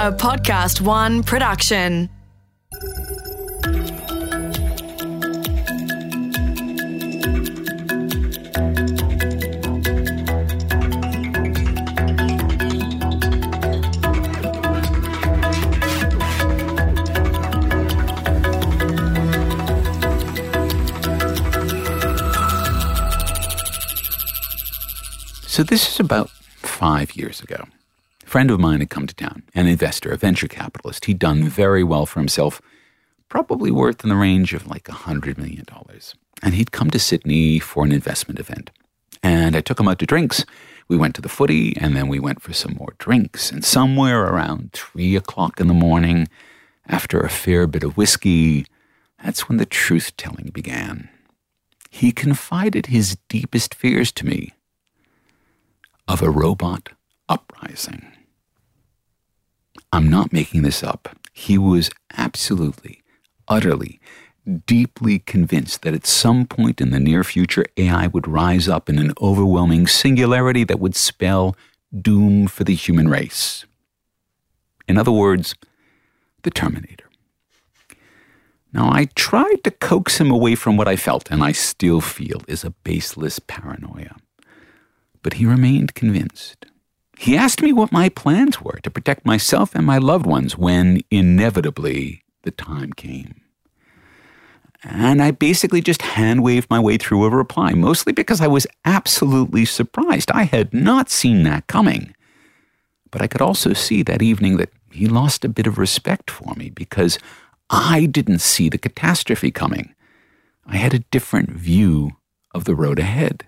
a Podcast One production. So this is about five years ago. Friend of mine had come to town, an investor, a venture capitalist. He'd done very well for himself, probably worth in the range of like a $100 million. And he'd come to Sydney for an investment event. And I took him out to drinks. We went to the footy, and then we went for some more drinks. And somewhere around three o'clock in the morning, after a fair bit of whiskey, that's when the truth telling began. He confided his deepest fears to me of a robot uprising. I'm not making this up. He was absolutely, utterly, deeply convinced that at some point in the near future, AI would rise up in an overwhelming singularity that would spell doom for the human race. In other words, the Terminator. Now, I tried to coax him away from what I felt, and I still feel is a baseless paranoia but he remained convinced. He asked me what my plans were to protect myself and my loved ones when inevitably the time came. And I basically just hand waved my way through a reply, mostly because I was absolutely surprised. I had not seen that coming. But I could also see that evening that he lost a bit of respect for me because I didn't see the catastrophe coming. I had a different view of the road ahead.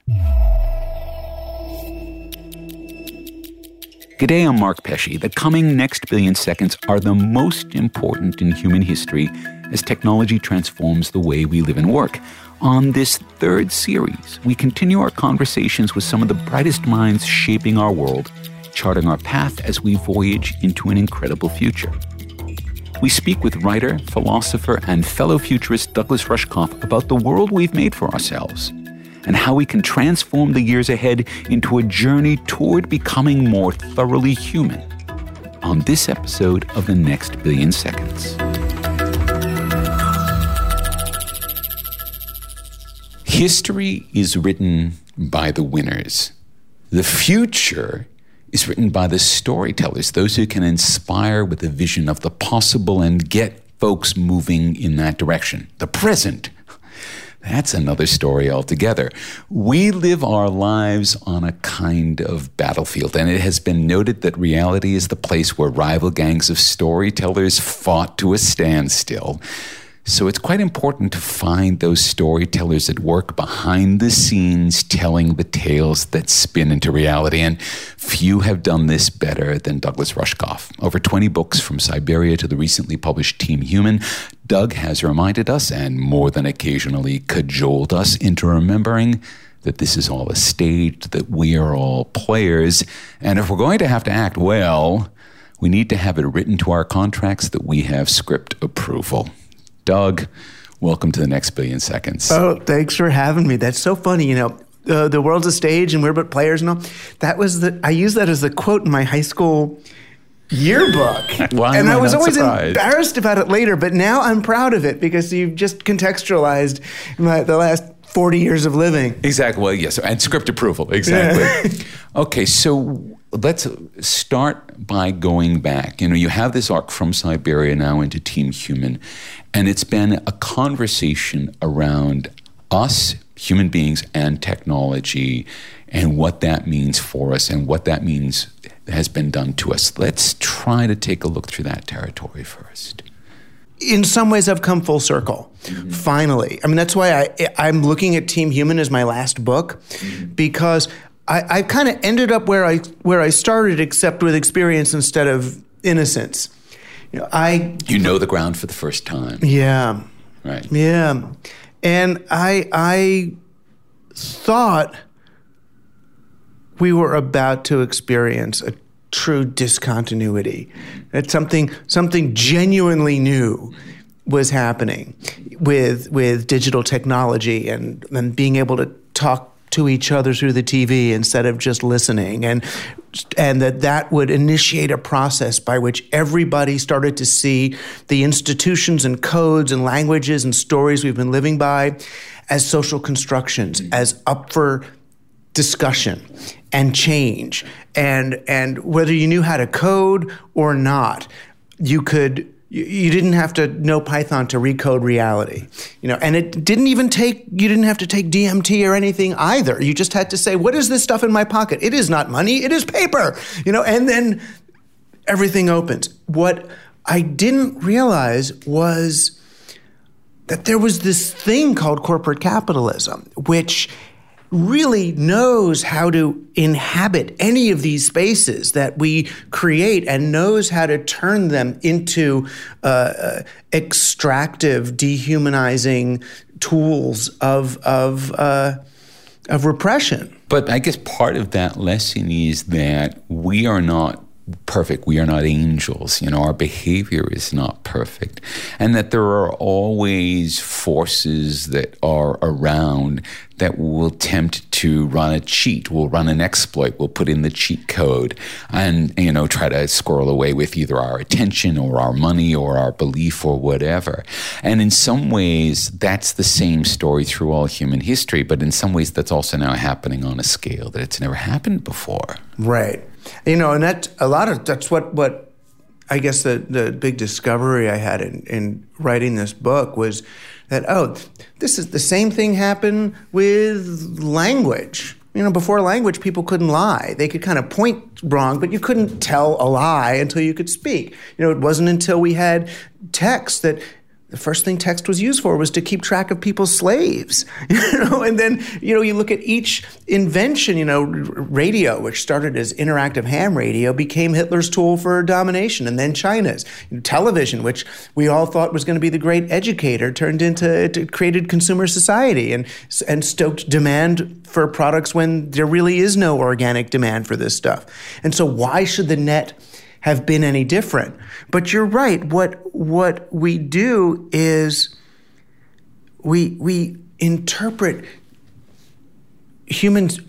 G'day, I'm Mark Pesce. The coming next billion seconds are the most important in human history as technology transforms the way we live and work. On this third series, we continue our conversations with some of the brightest minds shaping our world, charting our path as we voyage into an incredible future. We speak with writer, philosopher, and fellow futurist Douglas Rushkoff about the world we've made for ourselves and how we can transform the years ahead into a journey toward becoming more thoroughly human on this episode of The Next Billion Seconds. History is written by the winners. The future is written by the storytellers, those who can inspire with a vision of the possible and get folks moving in that direction. The present that's another story altogether. We live our lives on a kind of battlefield, and it has been noted that reality is the place where rival gangs of storytellers fought to a standstill. So it's quite important to find those storytellers at work behind the scenes telling the tales that spin into reality. And few have done this better than Douglas Rushkoff. Over 20 books from Cyberia to the recently published Team Human, Doug has reminded us and more than occasionally cajoled us into remembering that this is all a stage, that we are all players. And if we're going to have to act well, we need to have it written to our contracts that we have script approval. Doug, welcome to the next billion seconds. Oh, thanks for having me. That's so funny. You know, uh, the world's a stage and we're but players and all. That was the, I used that as the quote in my high school yearbook. Why and I was always surprised? embarrassed about it later, but now I'm proud of it because you've just contextualized my, the last 40 years of living. Exactly. Well, yes, and script approval. Exactly. okay, so let's start by going back. You know, you have this arc from Cyberia now into Team Human, and it's been a conversation around us, human beings, and technology, and what that means for us, and what that means has been done to us. Let's try to take a look through that territory first. in some ways I've come full circle. Mm-hmm. Finally, I mean that's why I I'm looking at Team Human as my last book mm-hmm. because I, I kind of ended up where I where I started, except with experience instead of innocence. You know, I You know the ground for the first time, yeah right? yeah, and I I thought we were about to experience a true discontinuity. That something something genuinely new was happening with with digital technology and and being able to talk to each other through the TV instead of just listening and and that that would initiate a process by which everybody started to see the institutions and codes and languages and stories we've been living by as social constructions as up for discussion and change and and whether you knew how to code or not you could you, didn't have to know Python to recode reality, you know, and it didn't even take you didn't have to take DMT or anything either. You just had to say, "What is this stuff in my pocket? It is not money. It is paper," you know, and then everything opens. What I didn't realize was that there was this thing called corporate capitalism, which really knows how to inhabit any of these spaces that we create and knows how to turn them into uh, uh, extractive, dehumanizing tools of of uh, of repression. But I guess part of that lesson is that we are not perfect. We are not angels. You know, our behavior is not perfect. And that there are always forces that are around that will tempt to run a cheat, will run an exploit, will put in the cheat code and, you know, try to squirrel away with either our attention or our money or our belief or whatever. And in some ways, that's the same story through all human history, but in some ways, that's also now happening on a scale that it's never happened before. Right. You know, and that a lot of that's what what I guess the the big discovery I had in, in writing this book was that oh, this is the same thing happened with language. You know, before language, people couldn't lie. They could kind of point wrong, but you couldn't tell a lie until you could speak. You know, it wasn't until we had text that the first thing text was used for was to keep track of people's slaves you know and then you know you look at each invention you know radio which started as interactive ham radio became hitler's tool for domination and then china's. Television which we all thought was going to be the great educator turned into it created consumer society and and stoked demand for products when there really is no organic demand for this stuff. And so why should the net have been any different. But you're right. What what we do is we we interpret humans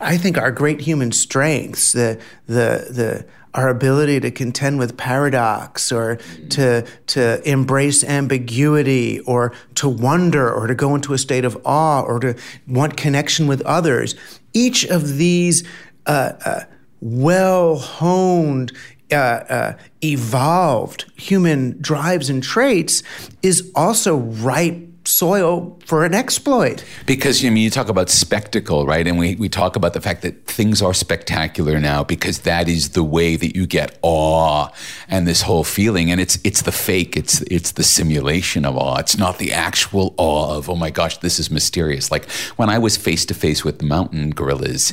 I think our great human strengths, the the the our ability to contend with paradox or to to embrace ambiguity or to wonder or to go into a state of awe or to want connection with others. Each of these uh, uh, well honed uh, uh, evolved human drives and traits is also ripe soil for an exploit. Because I mean, you talk about spectacle, right? And we, we talk about the fact that things are spectacular now because that is the way that you get awe and this whole feeling. And it's it's the fake, it's it's the simulation of awe. It's not the actual awe of, oh my gosh, this is mysterious. Like when I was face to face with the mountain gorillas,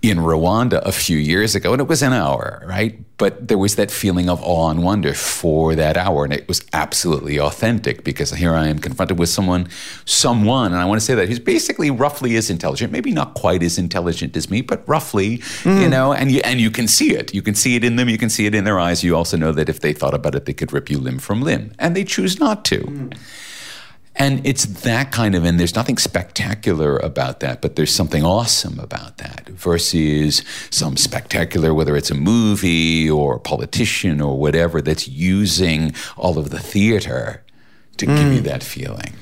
in Rwanda a few years ago, and it was an hour, right? But there was that feeling of awe and wonder for that hour, and it was absolutely authentic because here I am confronted with someone, someone, and I want to say that who's basically roughly as intelligent, maybe not quite as intelligent as me, but roughly, mm. you know, and you and you can see it. You can see it in them. You can see it in their eyes. You also know that if they thought about it, they could rip you limb from limb, and they choose not to. Mm. And it's that kind of, and there's nothing spectacular about that, but there's something awesome about that versus some spectacular, whether it's a movie or a politician or whatever, that's using all of the theater to mm. give you mm. that feeling.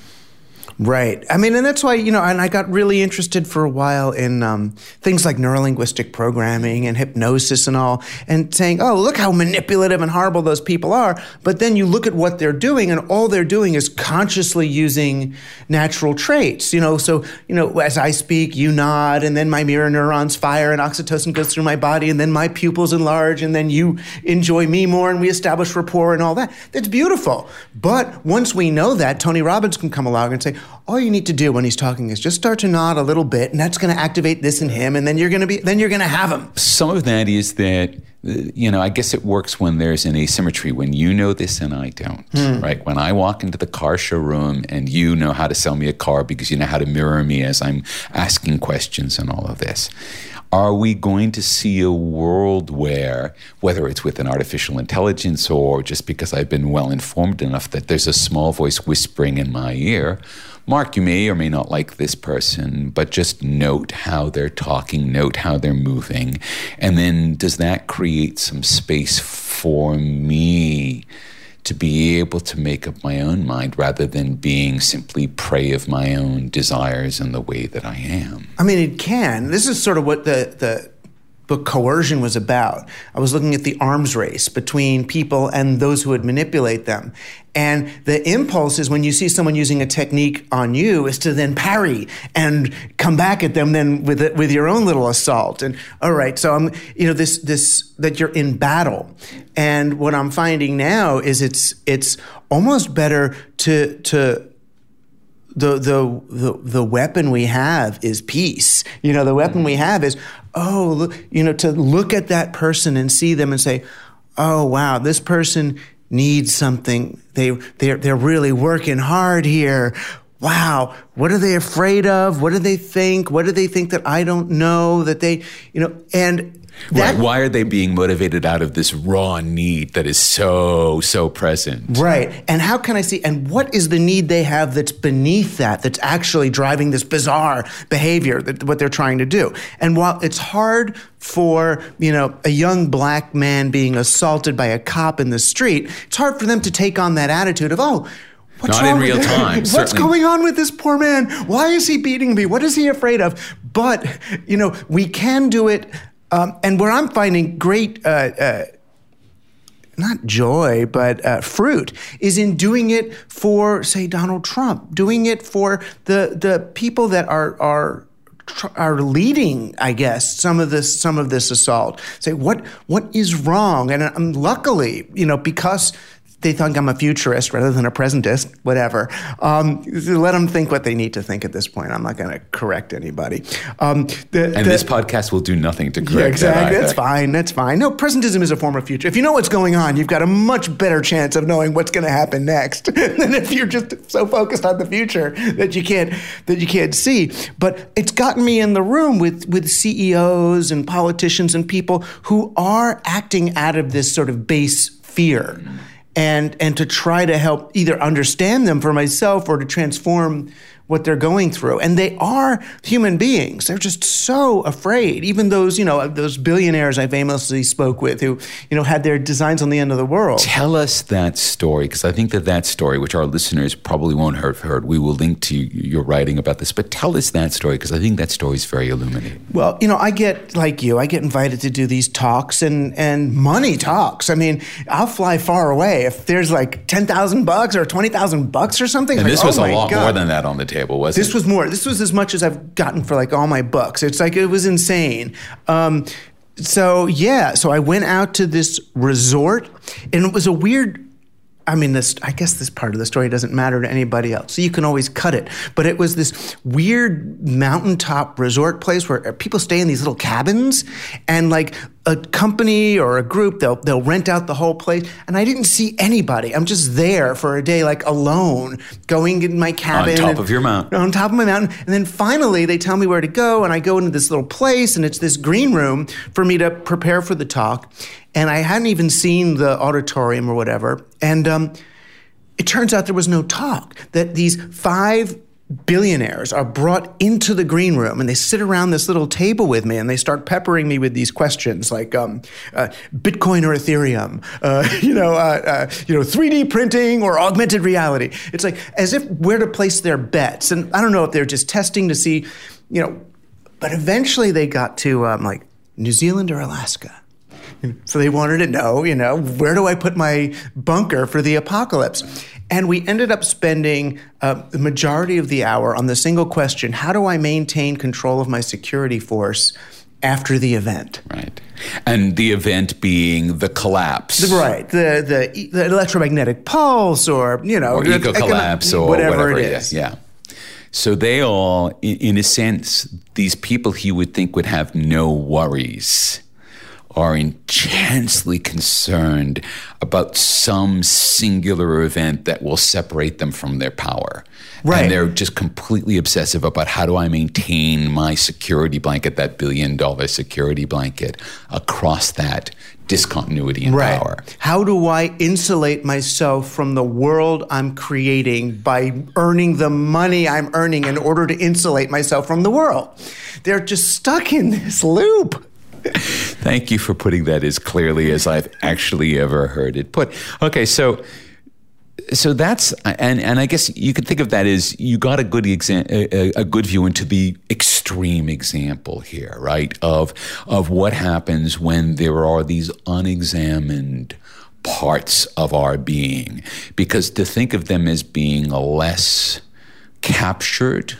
Right. I mean, and that's why, you know, and I got really interested for a while in um, things like neurolinguistic programming and hypnosis and all, and saying, oh, look how manipulative and horrible those people are. But then you look at what they're doing, and all they're doing is consciously using natural traits. You know, so, you know, as I speak, you nod, and then my mirror neurons fire, and oxytocin goes through my body, and then my pupils enlarge, and then you enjoy me more, and we establish rapport and all that. That's beautiful. But once we know that, Tony Robbins can come along and say, all you need to do when he's talking is just start to nod a little bit and that's going to activate this in him and then you're going to be then you're going to have him. Some of that is that uh, you know i guess it works when there's an asymmetry when you know this and i don't hmm. right? When i walk into the car showroom and you know how to sell me a car because you know how to mirror me as i'm asking questions and all of this Are we going to see a world where, whether it's with an artificial intelligence or just because I've been well informed enough that there's a small voice whispering in my ear, Mark, you may or may not like this person, but just note how they're talking, note how they're moving. And then does that create some space for me to be able to make up my own mind rather than being simply prey of my own desires in the way that I am. I mean, it can. This is sort of what the, the book Coercion was about. I was looking at the arms race between people and those who would manipulate them. And the impulse is when you see someone using a technique on you is to then parry and come back at them then with it, with your own little assault. And all right, so I'm you know this this that you're in battle. And what I'm finding now is it's it's almost better to to the, the the the weapon we have is peace. You know, the weapon we have is oh, you know, to look at that person and see them and say, oh wow, this person needs something. They they're they're really working hard here. Wow, what are they afraid of? What do they think? What do they think that I don't know? That they, you know, and that, right. Why are they being motivated out of this raw need that is so, so present? Right. And how can I see, and what is the need they have that's beneath that, that's actually driving this bizarre behavior, that, what they're trying to do? And while it's hard for, you know, a young black man being assaulted by a cop in the street, it's hard for them to take on that attitude of, oh, What's Not in real time. What's certainly. going on with this poor man? Why is he beating me? What is he afraid of? But, you know, we can do it um, and where I'm finding great, uh, uh, not joy, but uh, fruit, is in doing it for, say, Donald Trump, doing it for the the people that are are are leading, I guess, some of this some of this assault. Say what what is wrong, and um, luckily, you know, because they think I'm a futurist rather than a presentist, whatever. Um, let them think what they need to think at this point. I'm not going to correct anybody. Um, the, and the, this podcast will do nothing to correct yeah, exactly. That that's fine. That's fine. No, presentism is a form of future. If you know what's going on, you've got a much better chance of knowing what's going to happen next than if you're just so focused on the future that you can't that you can't see. But it's gotten me in the room with with CEOs and politicians and people who are acting out of this sort of base fear and and to try to help either understand them for myself or to transform what they're going through. And they are human beings. They're just so afraid. Even those, you know, those billionaires I famously spoke with who, you know, had their designs on the end of the world. Tell us that story, because I think that that story, which our listeners probably won't have heard, we will link to your writing about this, but tell us that story, because I think that story is very illuminating. Well, you know, I get, like you, I get invited to do these talks and, and money talks. I mean, I'll fly far away if there's like 10,000 bucks or 20,000 bucks or something. And like, this was oh a lot God. more than that on the table table, was this it? was more. This was as much as I've gotten for like all my books. It's like it was insane. Um, so yeah, so I went out to this resort, and it was a weird. I mean, this. I guess this part of the story doesn't matter to anybody else, so you can always cut it. But it was this weird mountaintop resort place where people stay in these little cabins, and like a company or a group, they'll they'll rent out the whole place. And I didn't see anybody. I'm just there for a day, like alone, going in my cabin on top and- of your mountain. on top of my mountain. And then finally, they tell me where to go, and I go into this little place, and it's this green room for me to prepare for the talk. And I hadn't even seen the auditorium or whatever. And um, it turns out there was no talk. That these five billionaires are brought into the green room and they sit around this little table with me and they start peppering me with these questions like um, uh, Bitcoin or Ethereum, uh, you know, uh, uh you know, 3D printing or augmented reality. It's like as if where to place their bets, and I don't know if they're just testing to see, you know, but eventually they got to um, like New Zealand or Alaska. So they wanted to know, you know, where do I put my bunker for the apocalypse? And we ended up spending uh, the majority of the hour on the single question how do I maintain control of my security force after the event? Right. And the event being the collapse. Right. The, the, the electromagnetic pulse or, you know, or eco collapse or whatever, whatever, it is. Yeah. So they all, in, in a sense, these people he would think would have no worries are intensely concerned about some singular event that will separate them from their power. Right. And they're just completely obsessive about how do I maintain my security blanket, that billion dollar security blanket, across that discontinuity in Right. power. How do I insulate myself from the world I'm creating by earning the money I'm earning in order to insulate myself from the world? They're just stuck in this loop. Thank you for putting that as clearly as I've actually ever heard it put. Okay, so so that's and and I guess you could think of that as you got a good exam, a, a good view into the extreme example here, right? Of of what happens when there are these unexamined parts of our being, because to think of them as being less captured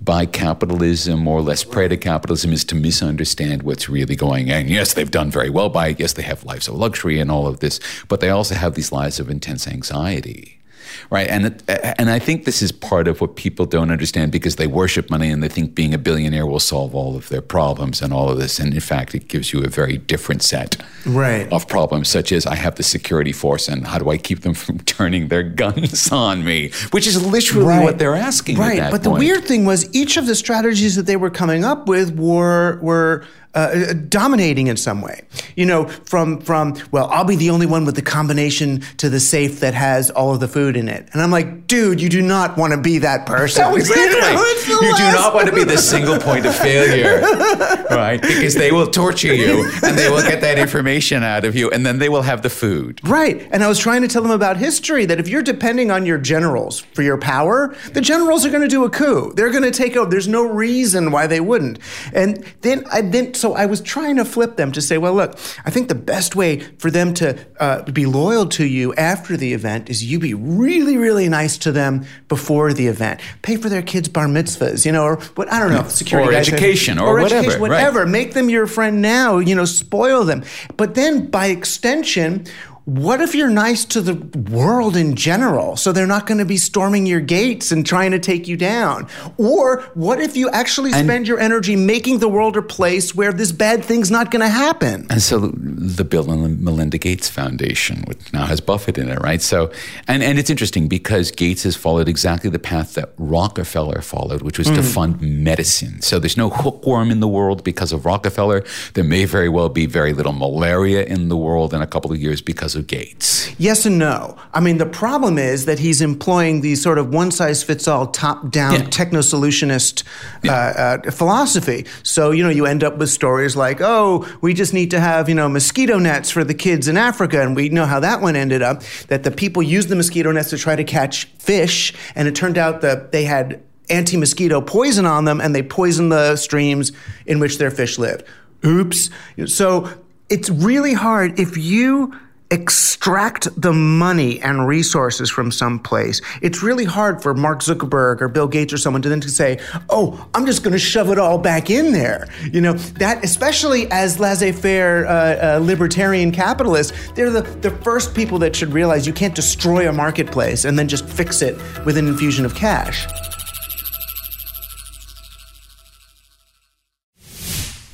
by capitalism or less prey to capitalism is to misunderstand what's really going on. Yes, they've done very well by it. Yes, they have lives of luxury and all of this, but they also have these lives of intense anxiety. Right, and it, and I think this is part of what people don't understand because they worship money and they think being a billionaire will solve all of their problems and all of this. And in fact, it gives you a very different set Right. of problems, such as I have the security force and how do I keep them from turning their guns on me, which is literally Right. what they're asking. Right. But the weird thing was each of the strategies that they were coming up with were were uh, dominating in some way. You know, from from well, I'll be the only one with the combination to the safe that has all of the food in it, and I'm like, dude, you do not want to be that person. No, exactly. You, know, You do not want to be the single point of failure, right? Because they will torture you and they will get that information out of you and then they will have the food. Right. And I was trying to tell them about history that if you're depending on your generals for your power, the generals are going to do a coup. They're going to take over. There's no reason why they wouldn't. And then I then so I was trying to flip them to say, well, look, I think the best way for them to uh, be loyal to you after the event is you be really, really nice to them before the event. Pay for their kids' bar mitzvahs, you know, or what I don't know, security Or guys- education or whatever, education, right. whatever. Make them your friend now, you know, spoil them. But then by extension, what if you're nice to the world in general? So they're not going to be storming your gates and trying to take you down. Or what if you actually spend your energy making the world a place where this bad thing's not going to happen? And so the Bill and Melinda Gates Foundation, which now has Buffett in it, right? So, and, and it's interesting because Gates has followed exactly the path that Rockefeller followed, which was to mm. fund medicine. So there's no hookworm in the world because of Rockefeller. There may very well be very little malaria in the world in a couple of years because of Gates. Yes and no. I mean, the problem is that he's employing these sort of one size fits all, top down, Yeah. techno solutionist uh, uh, philosophy. So, you know, you end up with stories like, oh, we just need to have, you know, mosquito nets for the kids in Africa. And we know how that one ended up that the people used the mosquito nets to try to catch fish. And it turned out that they had anti mosquito poison on them and they poisoned the streams in which their fish lived. Oops. So it's really hard if you extract the money and resources from some place. It's really hard for Mark Zuckerberg or Bill Gates or someone to then to say, "Oh, I'm just going to shove it all back in there." You know that, especially as laissez-faire uh, uh, libertarian capitalists, they're the the first people that should realize you can't destroy a marketplace and then just fix it with an infusion of cash.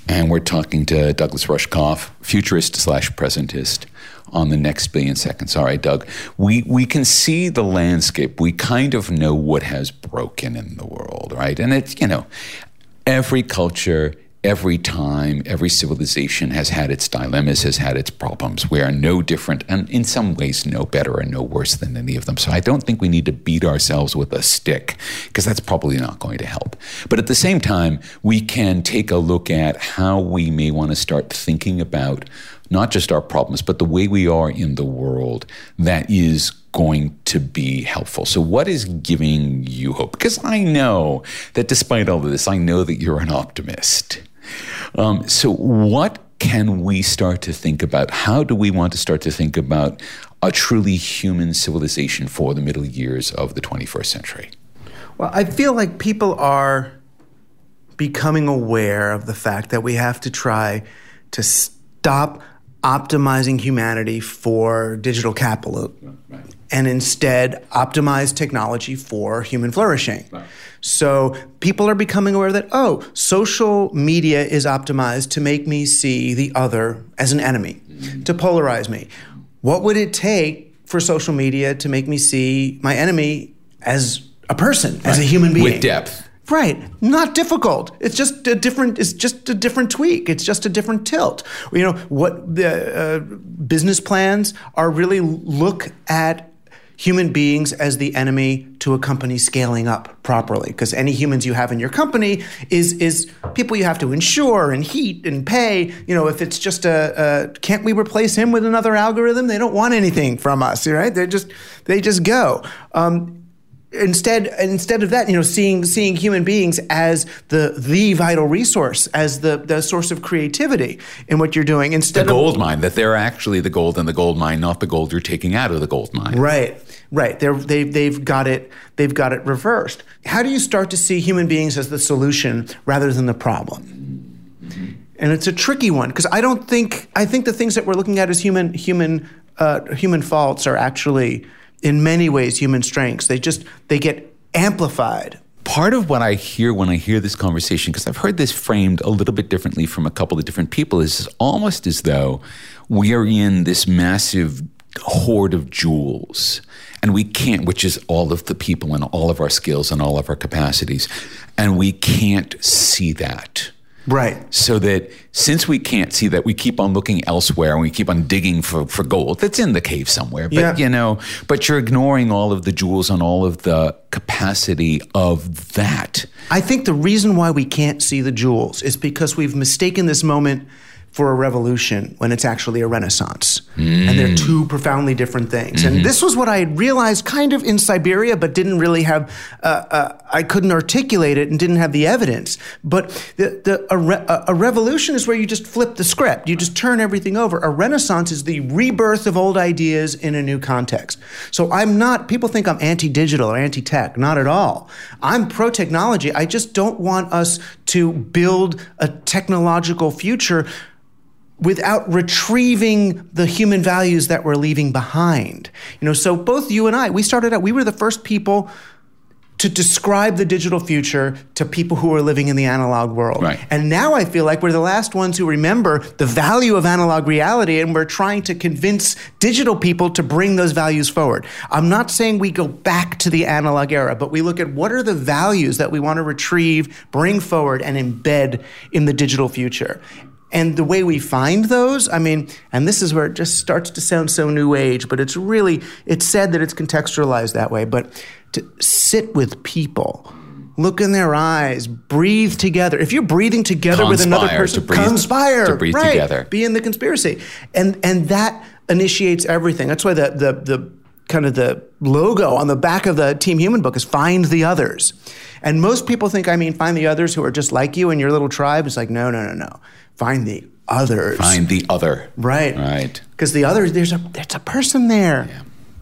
And we're talking to Douglas Rushkoff, futurist slash presentist, on the next billion seconds. All right, Doug, we, we can see the landscape. We kind of know what has broken in the world, right? And it's, you know, every culture, every time, every civilization has had its dilemmas, has had its problems. We are no different, and in some ways, no better or no worse than any of them. So I don't think we need to beat ourselves with a stick, because that's probably not going to help. But at the same time, we can take a look at how we may want to start thinking about not just our problems, but the way we are in the world that is going to be helpful. So, what is giving you hope? Because I know that despite all of this, I know that you're an optimist. Um, so, what can we start to think about? How do we want to start to think about a truly human civilization for the middle years of the 21st century? Well, I feel like people are becoming aware of the fact that we have to try to stop optimizing humanity for digital capital and instead optimize technology for human flourishing. So people are becoming aware that, oh, social media is optimized to make me see the other as an enemy, mm-hmm. to polarize me. What would it take for social media to make me see my enemy as a person, as a human being? With depth. Right. Not difficult. It's just a different. It's just a different tweak. It's just a different tilt. You know what the uh, business plans are really look at human beings as the enemy to a company scaling up properly because any humans you have in your company is is people you have to insure and heat and pay you know if it's just a, a can't we replace him with another algorithm they don't want anything from us right they just they just go um, instead instead of that you know seeing seeing human beings as the the vital resource as the the source of creativity in what you're doing instead of the of gold mine that they're actually the gold in the gold mine not the gold you're taking out of the gold mine. Right right. They're they, they've got it they've got it reversed. How do you start to see human beings as the solution rather than the problem? And it's a tricky one because I don't think I think the things that we're looking at as human human uh, human faults are actually in many ways human strengths. They just they get amplified. Part of what I hear when I hear this conversation, because I've heard this framed a little bit differently from a couple of different people, is almost as though we are in this massive hoard of jewels and we can't which is all of the people and all of our skills and all of our capacities and we can't see that Right. so that since we can't see that, we keep on looking elsewhere and we keep on digging for, for gold that's in the cave somewhere. But Yeah. you know, but you're ignoring all of the jewels and all of the capacity of that. I think the reason why we can't see the jewels is because we've mistaken this moment for a revolution when it's actually a renaissance. And they're two profoundly different things. And this was what I had realized kind of in Cyberia, but didn't really have, uh, uh, I couldn't articulate it and didn't have the evidence. But the, the, a, re- a revolution is where you just flip the script, you just turn everything over. A renaissance is the rebirth of old ideas in a new context. So I'm not, people think I'm anti digital or anti tech. Not at all. I'm pro technology. I just don't want us to build a technological future without retrieving the human values that we're leaving behind. You know, so both you and I, we started out, we were the first people to describe the digital future to people who are living in the analog world. Right. And now I feel like we're the last ones who remember the value of analog reality and we're trying to convince digital people to bring those values forward. I'm not saying we go back to the analog era, but we look at what are the values that we want to retrieve, bring forward and embed in the digital future. And the way we find those, I mean, and this is where it just starts to sound so new age, but it's really, it's said that it's contextualized that way. But to sit with people, look in their eyes, breathe together. If you're breathing together with another person, to breathe- conspire, to breathe right, together. Be in the conspiracy, and and that initiates everything. That's why the the the kind of the logo on the back of the Team Human book is "Find the Others," and most people think I mean find the others who are just like you in your little tribe. It's like no, no, no, no. Find the others. Find the other. Right. Right. Because the other, there's a there's a person there.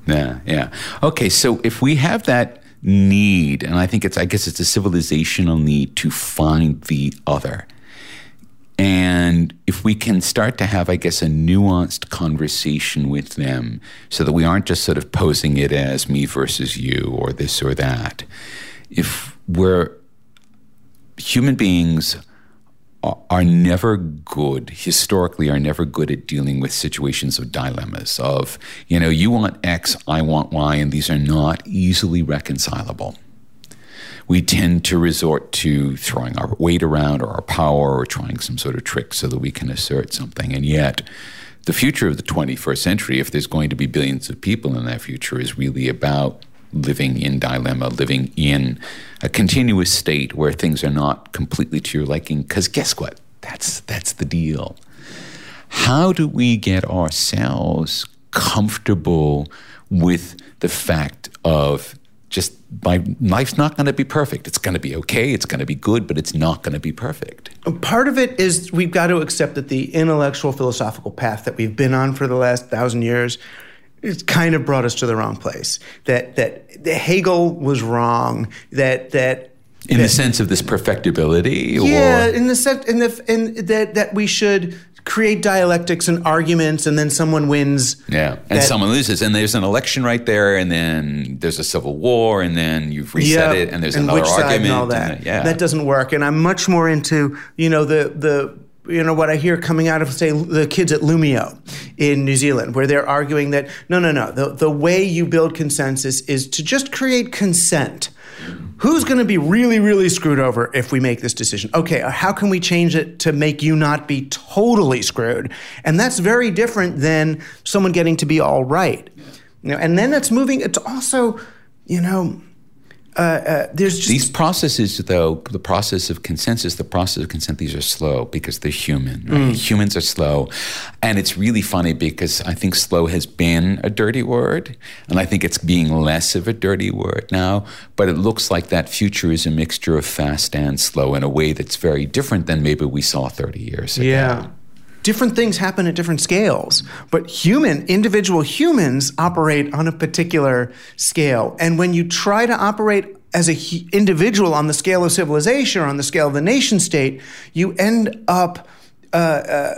Yeah, yeah. Okay, so if we have that need, and I think it's, I guess it's a civilizational need to find the other. And if we can start to have, I guess, a nuanced conversation with them so that we aren't just sort of posing it as me versus you or this or that, if we're human beings are- never good historically are never good at dealing with situations of dilemmas of you know you want x i want y and these are not easily reconcilable we tend to resort to throwing our weight around or our power or trying some sort of trick so that we can assert something and yet the future of the 21st century if there's going to be billions of people in that future is really about living in dilemma, living in a continuous state where things are not completely to your liking. Because guess what? That's that's the deal. How do we get ourselves comfortable with the fact of just my life's not going to be perfect. It's going to be okay. It's going to be good, but it's not going to be perfect. Part of it is we've got to accept that the intellectual philosophical path that we've been on for the last thousand years it's kind of brought us to the wrong place. That that, that Hegel was wrong. That that In the sense of this perfectibility, yeah, or in the sense in the in that that we should create dialectics and arguments, and then someone wins. Yeah, and that- someone loses, and there's an election right there, and then there's a civil war, and then you've reset it, and there's another which side argument. and all that. then- yeah, that doesn't work. And I'm much more into you know the the you know what I hear coming out of say the kids at Loomio in New Zealand, where they're arguing that no, no, no, the the way you build consensus is to just create consent. Who's going to be really, really screwed over if we make this decision? Okay, uh, how can we change it to make you not be totally screwed? And that's very different than someone getting to be all right. You know, and then it's moving. It's also, you know, uh, uh, there's just These processes, though, the process of consensus, the process of consent, these are slow because they're human. Right? Mm. Humans are slow. And it's really funny because I think slow has been a dirty word. And I think it's being less of a dirty word now. But it looks like that future is a mixture of fast and slow in a way that's very different than maybe we saw 30 years ago. Yeah. Different things happen at different scales, but human, individual humans operate on a particular scale. And when you try to operate as an individual on the scale of civilization or on the scale of the nation state, you end up uh, uh,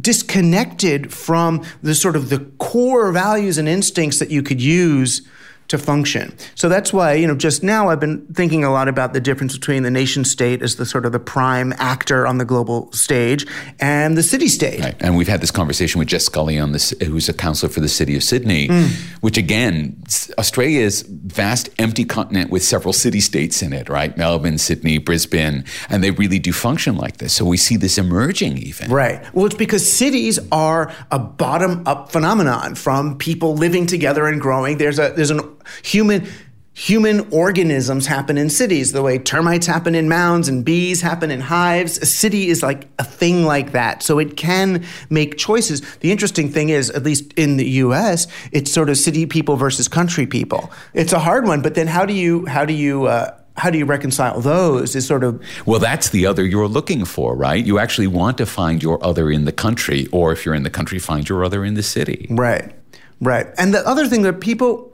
disconnected from the sort of the core values and instincts that you could use to function. So that's why, you know, just now I've been thinking a lot about the difference between the nation state as the sort of the prime actor on the global stage and the city state. Right. And we've had this conversation with Jess Scully on this, who's a councillor for the city of Sydney, mm. which again, s- Australia is vast empty continent with several city states in it, right? Melbourne, Sydney, Brisbane, and they really do function like this. So we see this emerging even. Right. Well, it's because cities are a bottom-up phenomenon from people living together and growing. There's a there's an human human organisms happen in cities the way termites happen in mounds and bees happen in hives. A city is like a thing like that. So it can make choices. The interesting thing is, at least in the US, it's sort of city people versus country people. It's a hard one, but then how do you how do you uh, how do you reconcile those? Is sort of Well, that's the other you're looking for, right? You actually want to find your other in the country, or if you're in the country, find your other in the city. Right, right. And the other thing that people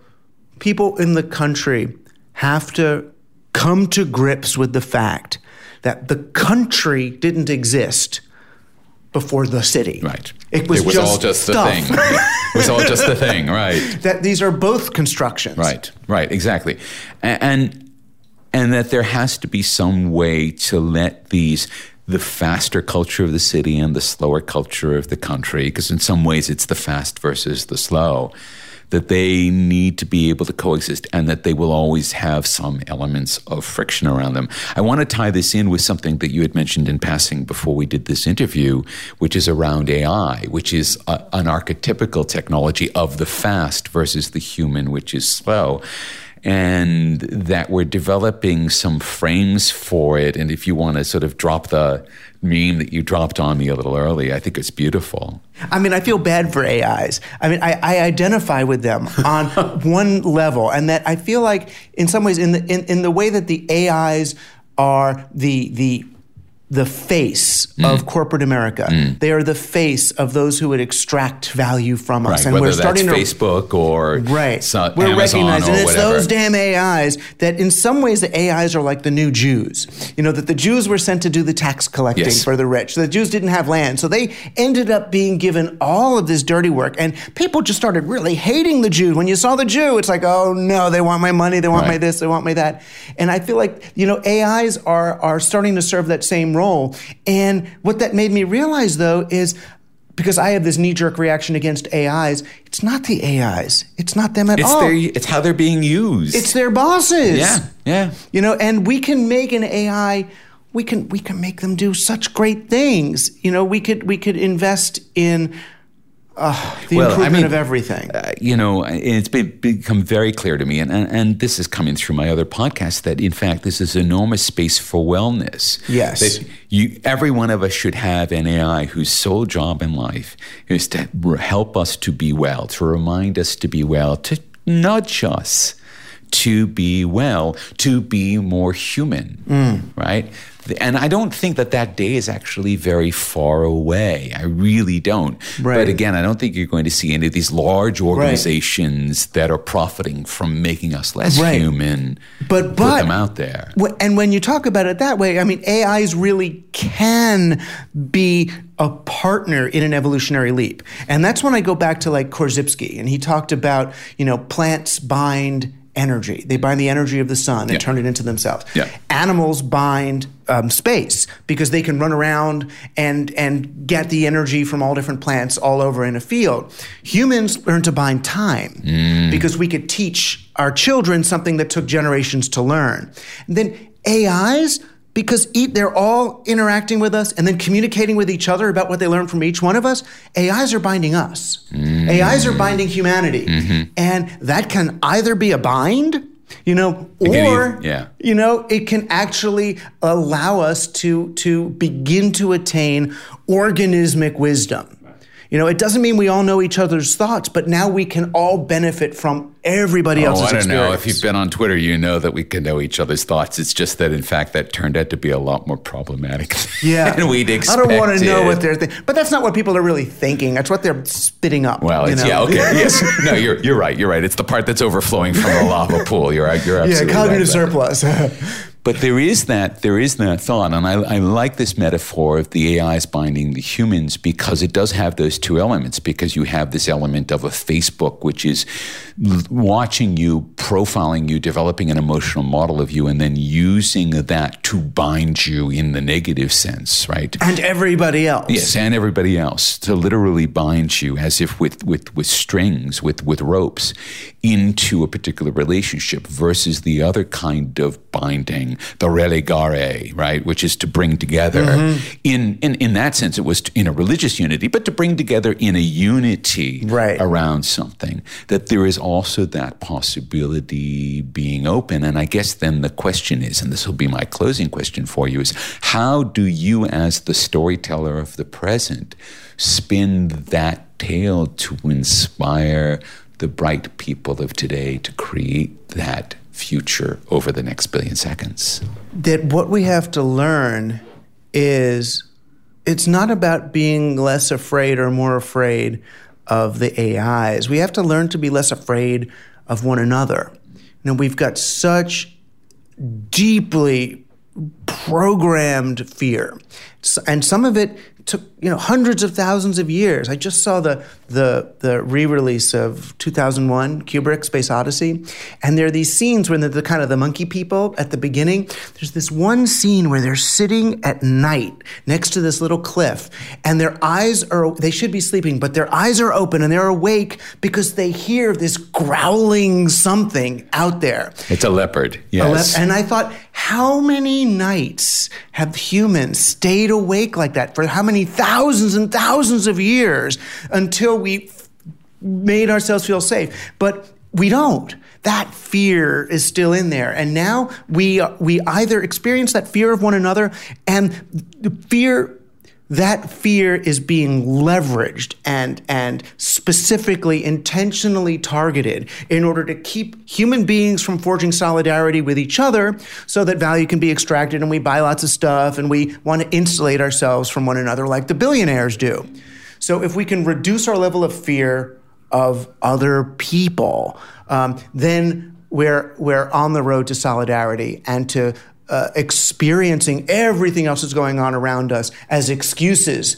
people in the country have to come to grips with the fact that the country didn't exist before the city. Right. It was, just all just stuff. the thing. it was all just the thing, right? that these are both constructions. Right, right, exactly. A- And and that there has to be some way to let these the faster culture of the city and the slower culture of the country because in some ways it's the fast versus the slow that they need to be able to coexist and that they will always have some elements of friction around them. I want to tie this in with something that you had mentioned in passing before we did this interview, which is around AI, which is a, an archetypical technology of the fast versus the human, which is slow. And that we're developing some frames for it. And if you want to sort of drop the meme that you dropped on me a little early, I think it's beautiful. I mean, I feel bad for AIs. I mean, I, I identify with them on one level, and that I feel like, in some ways, in the in, in the way that the AIs are the the the face Mm. of corporate America. They are the face of those who would extract value from us, Right, and we're starting to Facebook or Right. so- We're Amazon recognizing it's whatever. those damn AIs that in some ways the AIs are like the new Jews. You know, that the Jews were sent to do the tax collecting Yes. for the rich. The Jews didn't have land. So they ended up being given all of this dirty work. And people just started really hating the Jew. When you saw the Jew, it's like, oh no, they want my money, they want my this, they want my that. And I feel like, you know, AIs are are starting to serve that same role. And what that made me realize though is because I have this knee-jerk reaction against AIs, it's not the AIs. It's not them at It's all. their, it's how they're being used. It's their bosses. yeah, yeah. You know, and we can make an AI. We can we can make them do such great things. You know, we could we could invest in uh, the Well, I mean, of everything. Uh, you know, it's been, become very clear to me, and, and, and this is coming through my other podcast, that in fact, this is enormous space for wellness. Yes. That you, every one of us should have an AI whose sole job in life is to help us to be well, to remind us to be well, to nudge us to be well, to be more human, Mm. right? And I don't think that that day is actually very far away. I really don't. Right. But again, I don't think you're going to see any of these large organizations that are profiting from making us less Right. human. But put but them out there. And when you talk about it that way, I mean, AIs really can be a partner in an evolutionary leap. And that's when I go back to like Korzybski, and he talked about, you know, plants bind energy. They bind the energy of the sun and Yeah. turn it into themselves. Yeah. Animals bind um, space because they can run around and and get the energy from all different plants all over in a field. Humans learn to bind time because we could teach our children something that took generations to learn. And then AIs because they're all interacting with us and then communicating with each other about what they learn from each one of us. AIs are binding us. Mm. AIs are binding humanity, mm-hmm. and that can either be a bind, you know, or yeah. you know, it can actually allow us to to begin to attain organismic wisdom. You know, it doesn't mean we all know each other's thoughts, but now we can all benefit from everybody Oh, else's I don't experience. know. If you've been on Twitter, you know that we can know each other's thoughts. It's just that, in fact, that turned out to be a lot more problematic yeah, than we'd I don't want to know what they're thinking, but that's not what people are really thinking. That's what they're spitting up. Well, you it's, know? yeah, okay, yes, no, you're you're right. You're right. It's the part that's overflowing from the lava pool. You're right. You're absolutely yeah, cognitive right. surplus. But there is that there is that thought, and I, I like this metaphor of the AIs binding the humans because it does have those two elements. Because you have this element of a Facebook, which is watching you, profiling you, developing an emotional model of you, and then using that to bind you in the negative sense, right? and everybody else. Yes, and everybody else to literally bind you as if with with with strings, with with ropes, into a particular relationship versus the other kind of binding, the religare, right, which is to bring together. Mm-hmm. In in in that sense, it was to, in a religious unity, but to bring together in a unity Right. around something. That there is also that possibility being open, and I guess then the question is, and this will be my closing question for you, is how do you, as the storyteller of the present, spin that tale to inspire the bright people of today to create that future over the next billion seconds? that what we have to learn is it's not about being less afraid or more afraid of the AIs. We have to learn to be less afraid of one another. Know, we've got such deeply programmed fear. And some of it took, you know, hundreds of thousands of years. I just saw the the the re-release of 2001 Kubrick Space Odyssey, and there are these scenes when they're the kind of the monkey people at the beginning. There's this one scene where they're sitting at night next to this little cliff, and their eyes are they should be sleeping, but their eyes are open and they're awake because they hear this growling something out there. It's a leopard. A Yes. And I thought, how many nights have humans stayed awake like that for how many thousands and thousands of years until we made ourselves feel safe? But we don't. That fear is still in there, and now we we either experience that fear of one another, and the fear that fear is being leveraged and and specifically intentionally targeted in order to keep human beings from forging solidarity with each other so that value can be extracted and we buy lots of stuff and we want to insulate ourselves from one another like the billionaires do. So if we can reduce our level of fear of other people um, then we're we're on the road to solidarity and to uh, experiencing everything else that's going on around us as excuses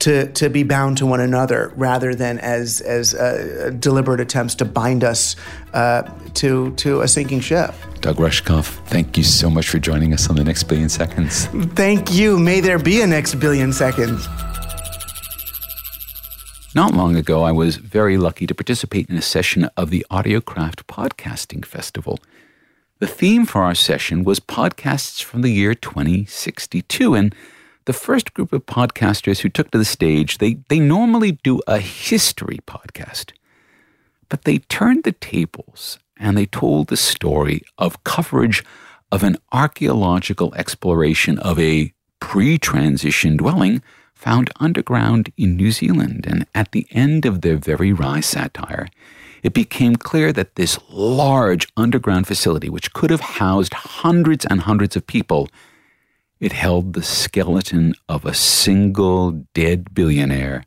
to, to be bound to one another rather than as, as uh, deliberate attempts to bind us uh, to, to a sinking ship. Doug Rushkoff, thank you so much for joining us on the next billion seconds. Thank you. May there be a next billion seconds. Not long ago, I was very lucky to participate in a session of the Audiocraft Podcasting Festival. The theme for our session was podcasts from the year 2062, and the first group of podcasters who took to the stage, they, they normally do a history podcast. But they turned the tables and they told the story of coverage of an archaeological exploration of a pre transition dwelling found underground in New Zealand. And at the end of their very wry satire, it became clear that this large underground facility, which could have housed hundreds and hundreds of people, it held the skeleton of a single dead billionaire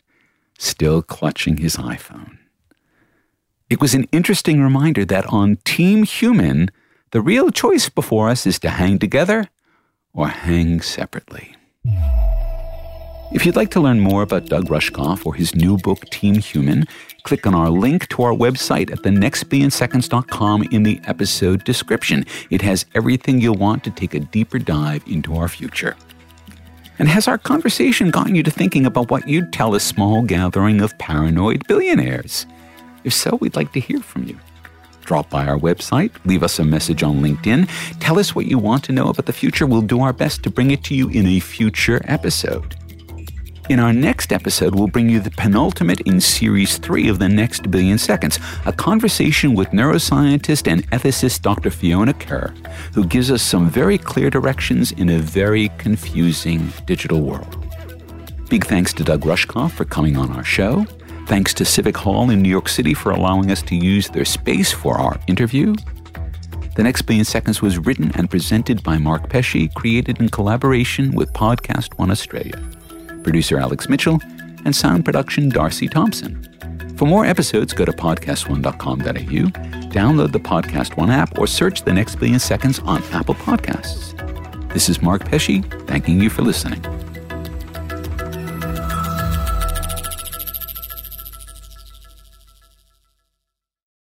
still clutching his iPhone. It was an interesting reminder that on Team Human, the real choice before us is to hang together or hang separately. If you'd like to learn more about Doug Rushkoff or his new book, Team Human, click on our link to our website at thenextbillionseconds.com in the episode description. It has everything you'll want to take a deeper dive into our future. And has our conversation gotten you to thinking about what you'd tell a small gathering of paranoid billionaires? If so, we'd like to hear from you. Drop by our website, leave us a message on LinkedIn, tell us what you want to know about the future. We'll do our best to bring it to you in a future episode. In our next episode, we'll bring you the penultimate in Series 3 of The Next Billion Seconds, a conversation with neuroscientist and ethicist Dr. Fiona Kerr, who gives us some very clear directions in a very confusing digital world. Big thanks to Doug Rushkoff for coming on our show. Thanks to Civic Hall in New York City for allowing us to use their space for our interview. The Next Billion Seconds was written and presented by Mark Pesce, created in collaboration with Podcast One Australia producer Alex Mitchell, and sound production Darcy Thompson. For more episodes, go to podcastone.com.au, download the Podcast One app, or search The Next Billion Seconds on Apple Podcasts. This is Mark Pesce, thanking you for listening.